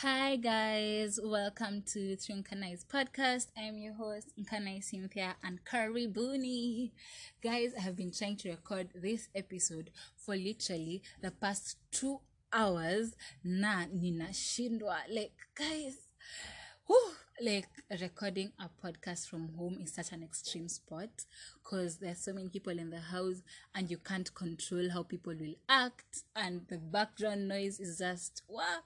Hi guys, welcome to Through Nkanai's podcast. I'm your host Nkanai Cynthia and Karibuni. Guys, I have been trying to record this episode for literally the past two hours na ninashindwa. Like guys, whew, like recording a podcast from home is such an extreme sport because there's so many people in the house and you can't control how people will act and the background noise is just wow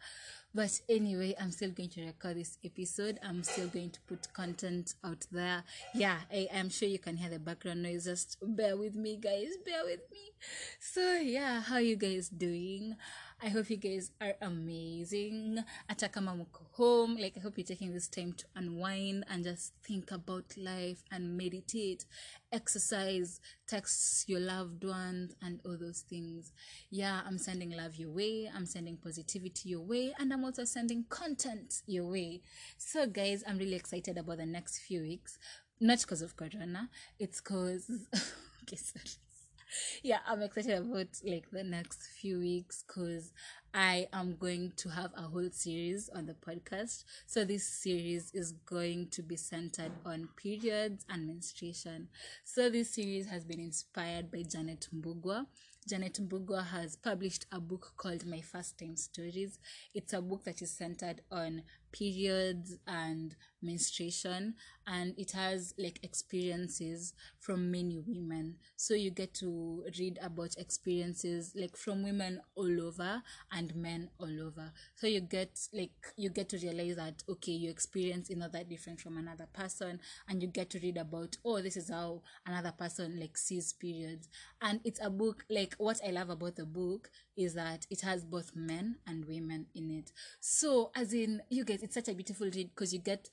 but anyway i'm still going to record this episode. I'm still going to put content out there. Yeah I, i'm sure you can hear the background noise. Just bear with me guys. Bear with me. So yeah how you guys doing I hope you guys are amazing. Hata kama mko home, like I hope you're taking this time to unwind and just think about life and meditate, exercise, text your loved ones and all those things. Yeah, I'm sending love your way, I'm sending positivity your way, and I'm also sending content your way. So guys, I'm really excited about the next few weeks. Not because of corona, it's because okay, sorry yeah i'm excited about like the next few weeks because i am going to have a whole series on the podcast. So this series is going to be centered on periods and menstruation. So this series has been inspired by janet mbugwa. Janet mbugwa has published a book called my first time stories. It's a book that is centered on periods and menstruation and it has like experiences from many women. So you get to read about experiences like from women all over and men all over. So you get like you get to realize that okay your experience is not that different from another person and you get to read about oh this is how another person like sees periods. And it's a book like what i love about the book is that it has both men and women in it. So as in you get it's such a beautiful read because you get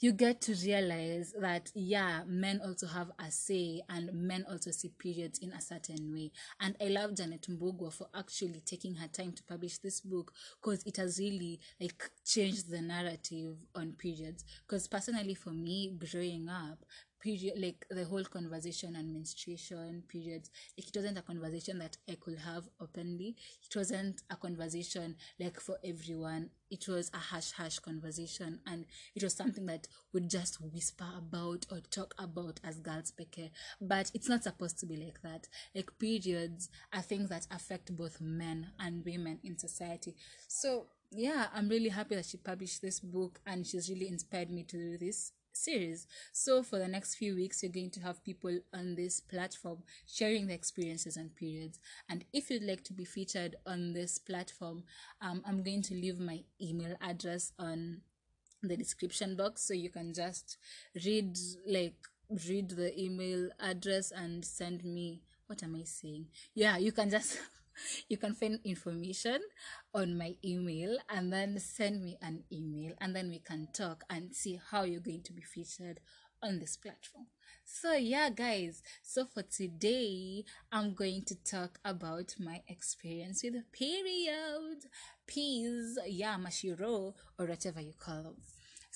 you get to realize that yeah men also have a say and men also see periods in a certain way. And i love janet mbugwa for actually taking her time to publish this book because it has really like changed the narrative on periods. Because personally for me growing up period like the whole conversation on menstruation periods like it wasn't a conversation that i could have openly. It wasn't a conversation like for everyone. It was a hush hush conversation and it was something that would just whisper about or talk about as girls peke. But it's not supposed to be like that. Like periods are things that affect both men and women in society. So yeah i'm really happy that she published this book and she's really inspired me to do this series. So, for the next few weeks, you're going to have people on this platform sharing their experiences and periods. And if you'd like to be featured on this platform, um, I'm going to leave my email address on the description box so you can just read, like, read the email address and send me. What am I saying? Yeah, you can just. you can find information on my email and then send me an email and then we can talk and see how you're going to be featured on this platform. So yeah guys. So for today i'm going to talk about my experience with period. Peas yeah mashiro or whatever you call them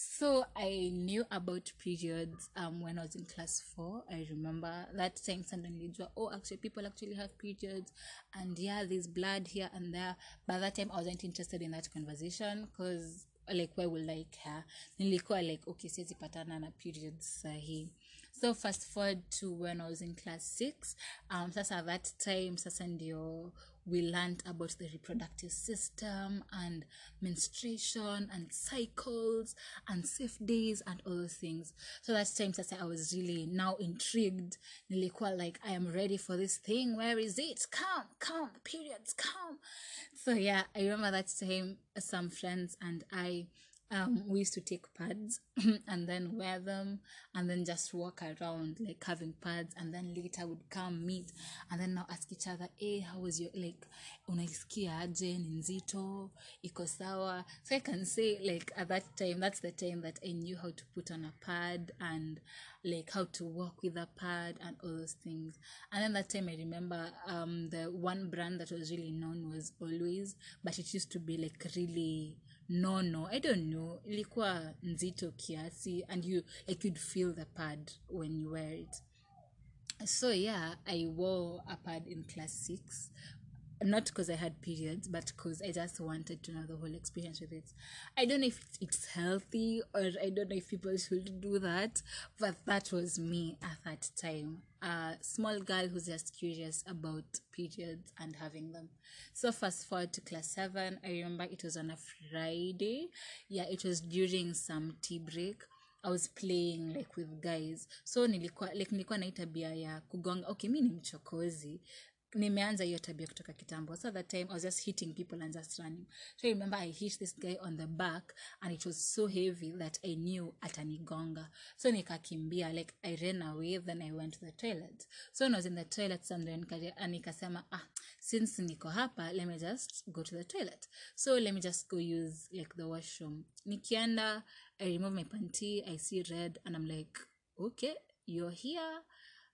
so I knew about periods um when I was in class four. I remember that time suddenly oh actually people actually have periods and yeah there's blood here and there. By that time I wasn't interested in that conversation because like why would I care? Nilikuwa like okay siwezi patana na periods sahi. So fast forward to when I was in class six. Um sasa that time sasa ndio we learned about the reproductive system and menstruation and cycles and safe days and all those things. So that time sasa i was really now intrigued. Nilikuwa like i am ready for this thing. Where is it? Come come periods come. So yeah i remember that time some friends and i um, we used to take pads and then wear them and then just walk around like having pads and then later would come meet and then now ask each other hey how was your like unaisikia aje? Ni nzito? Iko sawa? So i can say like at that time that's the time that i knew how to put on a pad and like how to walk with a pad and all those things. And then that time i remember um the one brand that was really known was always but it used to be like really no no i don't know. Ilikuwa nzito kiasi and you like you'd feel the pad when you wear it. So yeah i wore a pad in class six not because I had periods, but because I just wanted to know the whole experience with it. I don't know if it's healthy or I don't know if people should do that, but that was me at that time. A small girl who's just curious about periods and having them. So, fast forward to class seven, I remember it was on a Friday. Yeah, it was during some tea break. I was playing like with guys so nilikuwa like nilikuwa naita bia ya kugonga okay mi ni mchokozi nimeanza hiyo tabia kutoka kitambo. So that time i was just hitting people and just running. So I remember i hit this guy on the back and it was so heavy that i knew atanigonga. So nikakimbia like i ran away then i went to the toilet. So when i was in the toilet somewhere nikasema ah since niko hapa let me just go to the toilet. So let me just go use like the washroom. Nikienda i remove my panty i see red and i'm like okay you're here.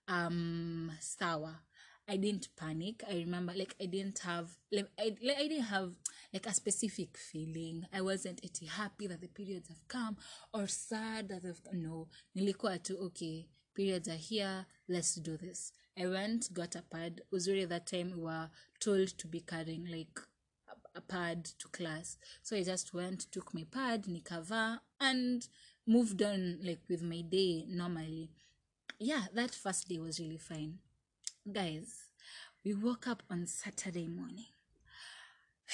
Um sawa i didn't panic. I remember like i didn't have like I, like, I didn't have like a specific feeling. I wasn't eti happy that the periods have come or sad that they've no nilikuwa tu okay periods are here let's do this. I went got a pad. Uzuri that time we were told to be carrying like a- a pad to class. So i just went took my pad nikava, and moved on like with my day normally. Yeah that first day was really fine guys we woke up on saturday morning.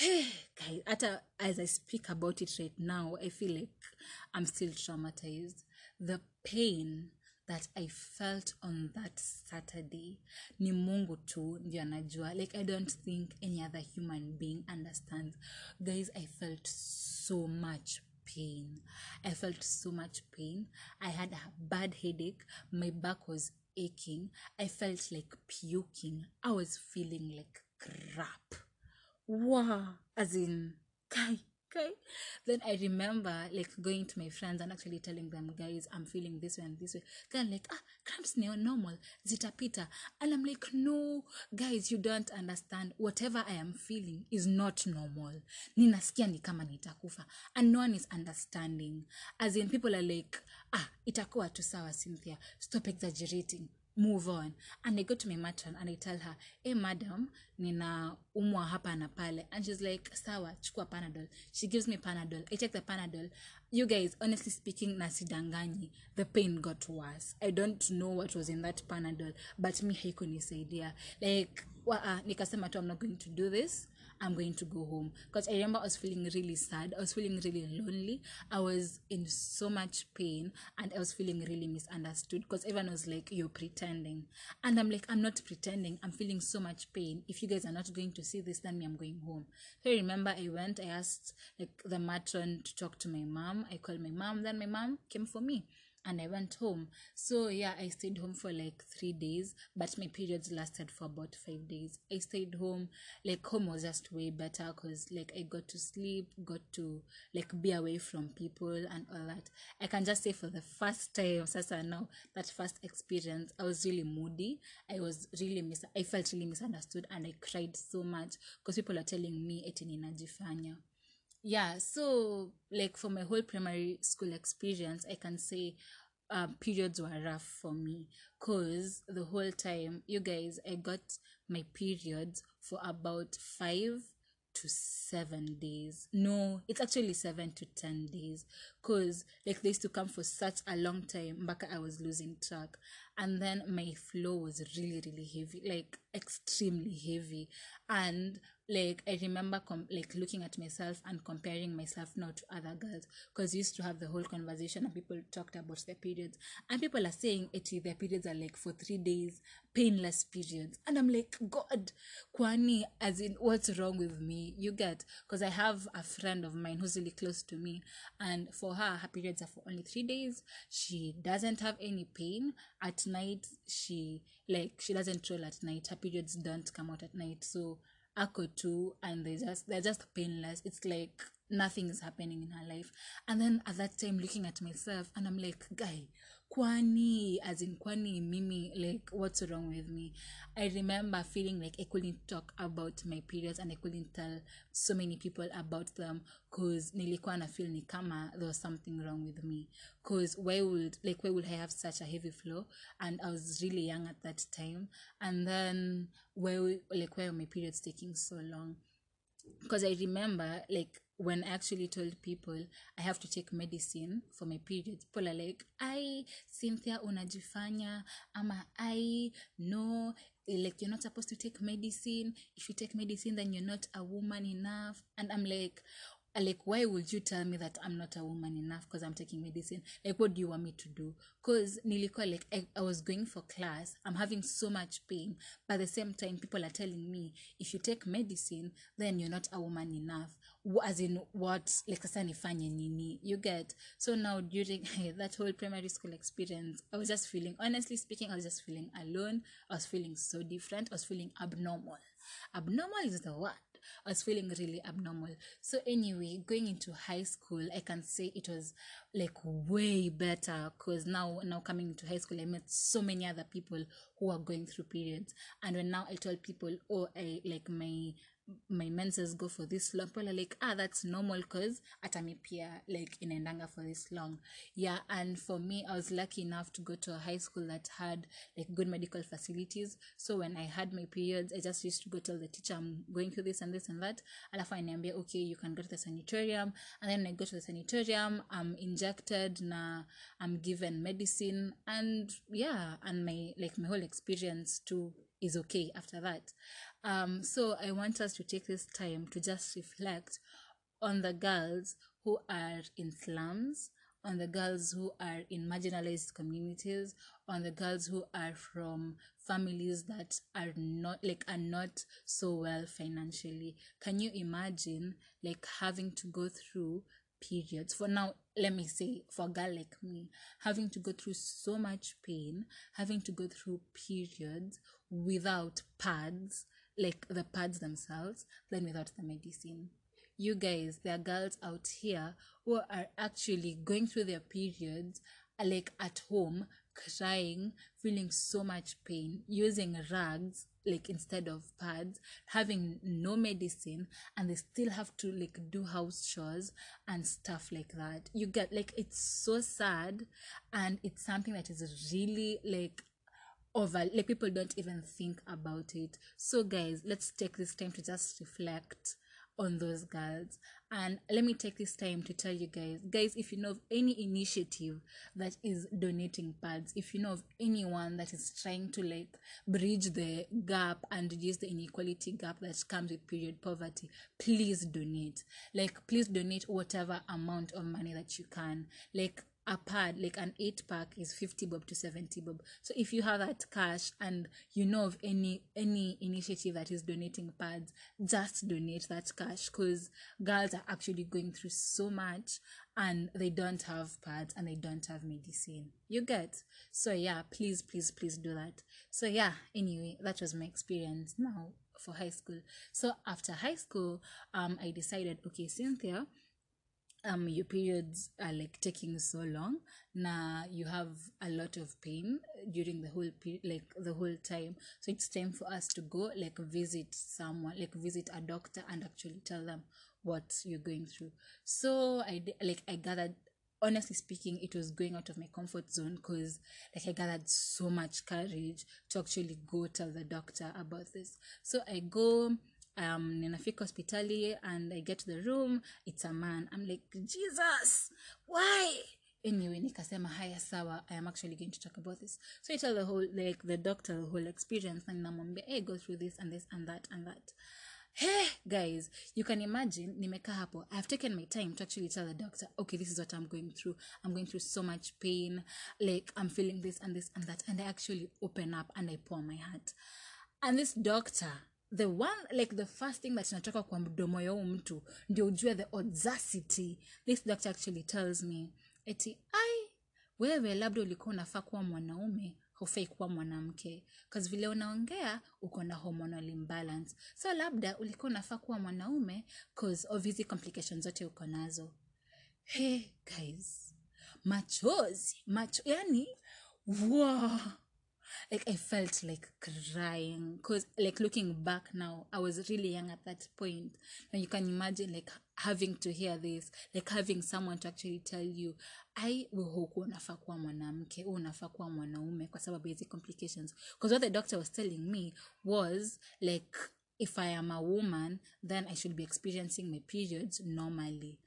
Guys hata as i speak about it right now i feel like i'm still traumatized. The pain that i felt on that saturday ni mungu tu ndio anajua. Like i don't think any other human being understands. Guys i felt so much pain. I felt so much pain. I had a bad headache. My back was aching i felt like puking. I was feeling like crap. Wow as in kai kai then i remember like going to my friends and actually telling them guys i'm feeling this way and this way. Then like ah cramps neo normal. Zitapita. And i'm like no guys you don't understand. Whatever i am feeling is not normal. Ninasikia ni kama nitakufa. And no one is understanding. As in people are like ah itakuwa tu sawa cynthia. Stop exaggerating move on. And i go to my matron and i tell her hey madam nina umwa hapa na pale. And she's like sawa chukua panadol. She gives me panadol. I take the panadol. You guys honestly speaking nasidanganyi. The pain got worse. I don't know what was in that panadol but mi haikunisaidia. Like wa, uh, nikasema tu i'm not going to do this I'm going to go home. Because I remember I was feeling really sad. I was feeling really lonely. I was in so much pain and I was feeling really misunderstood because everyone was like, You're pretending. And I'm like, I'm not pretending. I'm feeling so much pain. If you guys are not going to see this, then me, I'm going home. So I remember I went, I asked like the matron to talk to my mom. I called my mom, then my mom came for me and I went home. So yeah, I stayed home for like three days, but my periods lasted for about five days. I stayed home, like home was just way better because like I got to sleep, got to like be away from people and all that. I can just say for the first time, sasa now that first experience, I was really moody. I was really mis- I felt really misunderstood and I cried so much because people are telling me eti ninajifanya yeah so like for my whole primary school experience i can say um, periods were rough for me because the whole time you guys i got my periods for about five to seven days. No it's actually seven to ten days because like they used to come for such a long time back i was losing track. And then my flow was really really heavy like extremely heavy. And like i remember com- like looking at myself and comparing myself now to other girls because used to have the whole conversation and people talked about their periods. And people are saying eti their periods are like for three days painless periods. And i'm like god kwani as in what's wrong with me? You get? Because i have a friend of mine who's really close to me and for her her periods are for only three days. She doesn't have any pain. At night she like she doesn't roll at night. Her periods don't come out at night. So ako too and they just they're just painless. It's like nothing is happening in her life. And then at that time looking at myself and i'm like guy kwani as in kwani mimi like what's wrong with me? I remember feeling like i couldn't talk about my periods and i couldn't tell so many people about them cause nilikuwa na feel ni kama there was something wrong with me. Cause why would like why would i have such a heavy flow? And i was really young at that time. And then why like why are my periods taking so long? Because I remember like when I actually told people I have to take medicine for my periods, people are like, I Cynthia unajifanya ama I no like you're not supposed to take medicine. If you take medicine then you're not a woman enough. And I'm like like why would you tell me that i'm not a woman enough because i'm taking medicine? Like what do you want me to do? Because nilikuwa like I, I was going for class. I'm having so much pain. But at the same time people are telling me if you take medicine then you're not a woman enough. As in what like sasa nifanye nini? You get? So now during that whole primary school experience i was just feeling honestly speaking i was just feeling alone. I was feeling so different. I was feeling abnormal. Abnormal is the word I was feeling really abnormal. So anyway, going into high school, I can say it was like way better because now now coming into high school, I met so many other people who are going through periods. And when now I tell people, oh, I like my my menses go for this long. People are like ah that's normal cause hata pia like inaendanga for this long. Yeah and for me i was lucky enough to go to a high school that had like good medical facilities. So when i had my periods i just used to go tell the teacher i'm going through this and this and that. Alafu aniambia okay you can go to the sanitarium and then i go to the sanitarium i'm injected na i'm given medicine. And yeah and my like my whole experience too is okay after that um so i want us to take this time to just reflect on the girls who are in slums on the girls who are in marginalized communities on the girls who are from families that are not like are not so well financially. Can you imagine like having to go through periods for now let me say for a girl like me having to go through so much pain having to go through periods without pads like the pads themselves then without the medicine. You guys there are girls out here who are actually going through their periods uh, like at home crying feeling so much pain using rags like instead of pads having no medicine and they still have to like do house chores and stuff like that. You get like it's so sad and it's something that is really like over like people don't even think about it. So guys let's take this time to just reflect on those girls and let me take this time to tell you guys guys if you know of any initiative that is donating pads if you know of anyone that is trying to like bridge the gap and reduce the inequality gap that comes with period poverty please donate. Like please donate whatever amount of money that you can. Like a pad like an eight pack is 50 bob to 70 bob. So if you have that cash and you know of any any initiative that is donating pads just donate that cash because girls are actually going through so much and they don't have pads and they don't have medicine. You get? So yeah please please please do that. So yeah anyway that was my experience now for high school. So after high school um i decided okay cynthia um your periods are like taking so long now you have a lot of pain during the whole pe- like the whole time. So it's time for us to go like visit someone like visit a doctor and actually tell them what you're going through. So i like i gathered honestly speaking it was going out of my comfort zone because like i gathered so much courage to actually go tell the doctor about this. So i go um ninafika hospitali and i get the room it's a man. I'm like jesus why? Anyway nikasema haya sawa i am actually going to talk about this. So i tell the whole like the doctor the whole experience na ninamwambia hey go through this and this and that and that. Hey guys you can imagine nimekaa hapo. I've taken my time to actually tell the doctor okay this is what i'm going through. I'm going through so much pain. Like i'm feeling this and this and that. And i actually open up and i pour my heart. And this doctor the one like the first thing that inatoka kwa mdomo ya mtu ndio ujue the audacity this doctor actually tells me. Eti ai wewe labda ulikuwa unafaa kuwa mwanaume haufai kuwa mwanamke. Bcause vile unaongea uko na hormonal imbalance. So labda ulikuwa unafaa kuwa mwanaume cause of hizi complications zote uko nazo hey guys. Machozi. Macho yani wow like i felt like crying because like looking back now i was really young at that point. And you can imagine like having to hear this like having someone to actually tell you ai huku unafaa kuwa mwanamke u unafaa kuwa mwanaume kwa sababu hizi complications. Because what the doctor was telling me was like if i am a woman then i should be experiencing my periods normally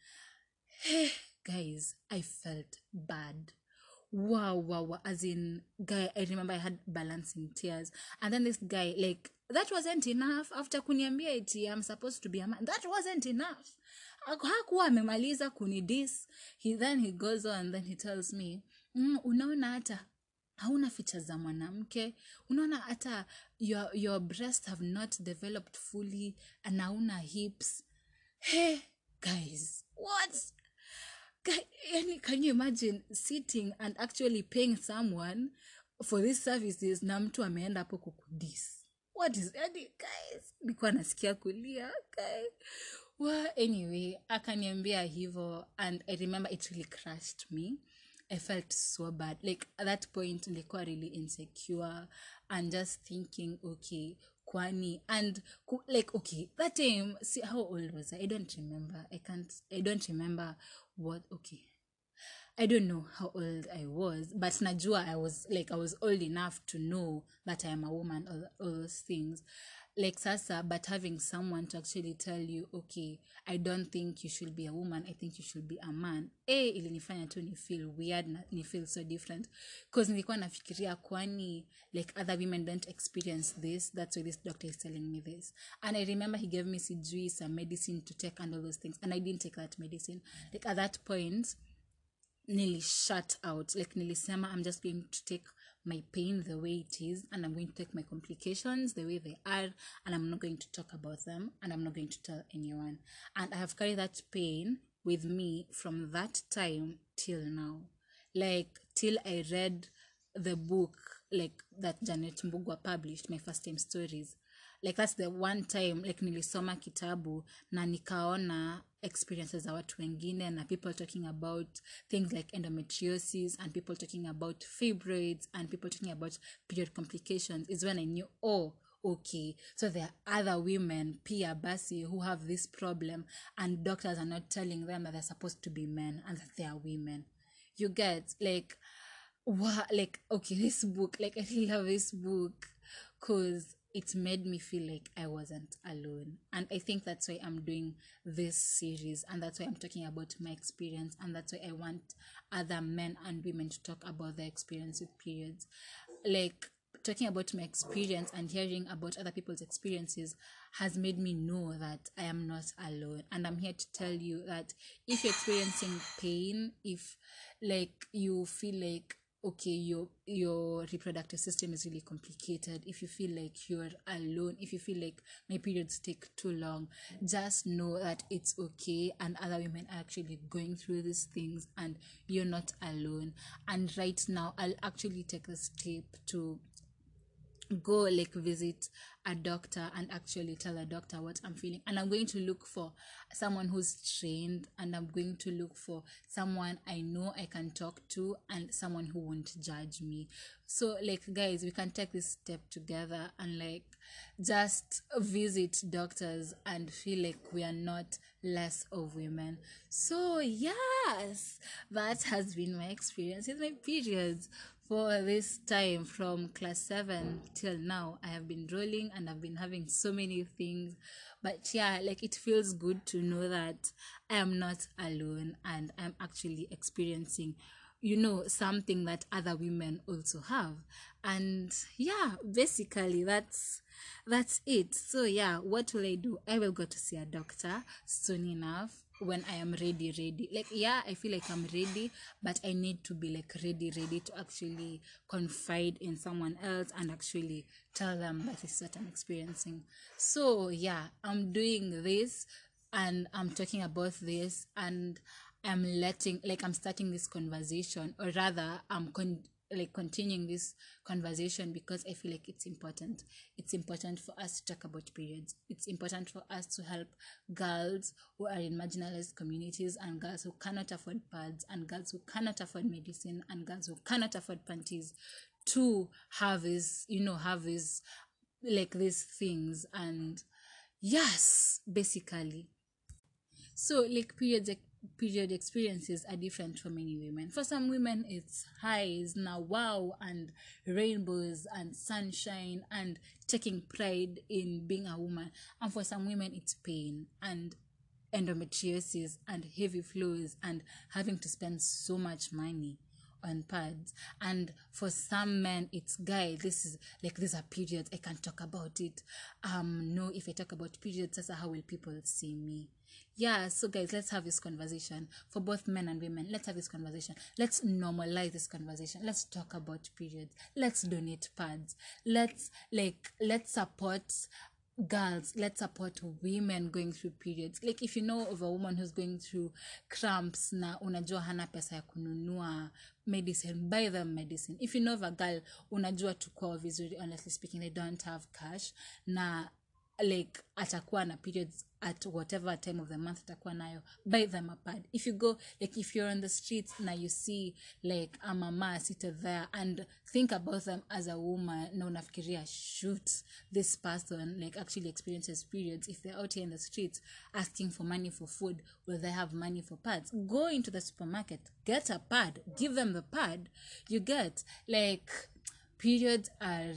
guys i felt bad wow wow wow as in guy i remember i had balancing tears. And then this guy like that wasn't enough. After kuniambia iti i'm supposed to be a man. That wasn't enough. Hakuwa amemaliza kunidis he then he goes on then he tells me mm, unaona hata hauna ficha za mwanamke. Unaona hata your, your breast have not developed fully and hauna hips. Hey guys what? Guy- yani, can you imagine sitting and actually paying someone for these services na mtu ameenda hapo kukudis? What is yani guys nilikuwa nasikia kulia okay. well, anyway akaniambia hivo and i remember it really crushed me. I felt so bad. Like at that point nilikuwa really insecure and just thinking okay kwani and like okay that time see how old was i? I don't remember. I can't i don't remember what okay I don't know how old I was, but najua I was like I was old enough to know that I am a woman, all, all those things. Like sasa, but having someone to actually tell you, okay, I don't think you should be a woman, I think you should be a man. e ilinifanya tu ni feel weird ni feel so different. Cause nilikuwa nafikiria kwani like other women don't experience this. That's why this doctor is telling me this. And I remember he gave me sijui some medicine to take and all those things. And I didn't take that medicine. Like at that point, nearly shut out like nilisema i'm just going to take my pain the way it is and i'm going to take my complications the way they are and i'm not going to talk about them and i'm not going to tell anyone. And i have carried that pain with me from that time till now. Like till i read the book like that janet mbugwa published my first time stories. Like that's the one time like nilisoma kitabu na nikaona experiences za watu wengine na people talking about things like endometriosis and people talking about fibroids and people talking about period complications is when i knew oh okay. So there are other women pia basi who have this problem and doctors are not telling them that they're supposed to be men and that they are women. You get like wow like okay this book like i really love this book because it made me feel like i wasn't alone and i think that's why i'm doing this series and that's why i'm talking about my experience and that's why i want other men and women to talk about their experience with periods like talking about my experience and hearing about other people's experiences has made me know that I am not alone. And I'm here to tell you that if you're experiencing pain, if like you feel like okay your your reproductive system is really complicated. If you feel like you're alone if you feel like my periods take too long just know that it's okay and other women are actually going through these things and you're not alone. And right now i'll actually take the step to go like visit a doctor and actually tell a doctor what I'm feeling. And I'm going to look for someone who's trained and I'm going to look for someone I know I can talk to and someone who won't judge me. So, like, guys, we can take this step together and like just visit doctors and feel like we are not less of women. So, yes, that has been my experience with my periods for this time from class 7 till now i have been rolling and i've been having so many things. But yeah like it feels good to know that i am not alone and i'm actually experiencing you know something that other women also have. And yeah basically that's that's it. So yeah what will i do? I will go to see a doctor soon enough when I am ready, ready. Like, yeah, I feel like I'm ready, but I need to be like ready, ready to actually confide in someone else and actually tell them that is what I'm experiencing. So, yeah, I'm doing this and I'm talking about this and I'm letting, like, I'm starting this conversation, or rather, I'm con- like continuing this conversation because I feel like it's important. It's important for us to talk about periods. It's important for us to help girls who are in marginalized communities and girls who cannot afford pads and girls who cannot afford medicine and girls who cannot afford panties to have this, you know, have this like these things and yes, basically. So like periods period experiences are different for many women. For some women, it's highs, now wow, and rainbows and sunshine and taking pride in being a woman. And for some women, it's pain and endometriosis and heavy flows and having to spend so much money on pads and for some men it's guy this is like these are periods i can't talk about it um no if i talk about periods that's how will people see me yeah so guys let's have this conversation for both men and women. Let's have this conversation. Let's normalize this conversation. Let's talk about periods. Let's donate pads. Let's like let's support girls. Let's support women going through periods. Like if you know of a woman who's going through cramps na unajua hana pesa ya kununua medicine buy them medicine. If you know of a girl unajua tukwao vizuri honestly speaking they don't have cash. Na like atakuwa na periods at whatever time of the month atakuwa nayo buy them a pad if you go like if you're on the streets na you see like a mama seated there and think about them as a woman na unafikiria shoot this person like actually experiences periods. If they're out here in the streets asking for money for food will they have money for pads? Go into the supermarket get a pad give them the pad. You get like periods are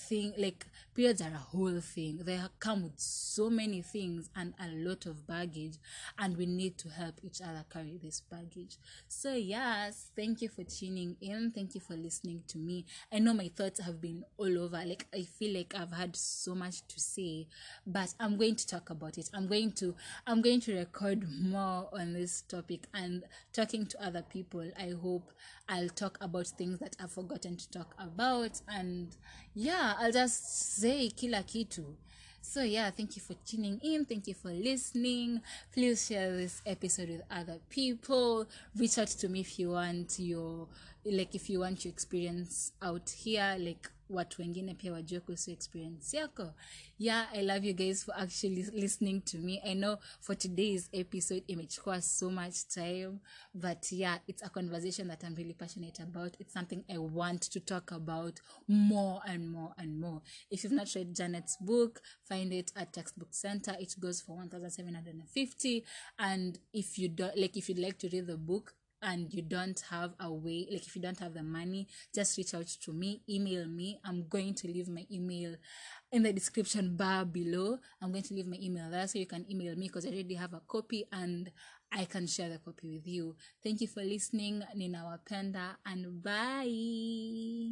thing like periods are a whole thing. They come with so many things and a lot of baggage and we need to help each other carry this baggage. So yes thank you for tuning in. Thank you for listening to me. I know my thoughts have been all over. Like i feel like i've had so much to say but i'm going to talk about it. I'm going to i'm going to record more on this topic. And talking to other people i hope i'll talk about things that i've forgotten to talk about. And yeah i'll just say kila kitu. So yeah thank you for tuning in. Thank you for listening. Please share this episode with other people. Reach out to me if you want your like if you want your experience out here like watu wengine pia wajue kuhusu experience yako. Yeah i love you guys for actually listening to me. I know for today's episode imechukua so much time but yeah it's a conversation that i'm really passionate about. It's something i want to talk about more and more and more. If you've not read janet's book find it at textbook center. It goes for 1750 and if you don't like if you'd like to read the book and you don't have a way like if you don't have the money just reach out to me email me. I'm going to leave my email in the description bar below. I'm going to leave my email there so you can email me because i already have a copy and i can share the copy with you. Thank you for listening. Ninawapenda and bye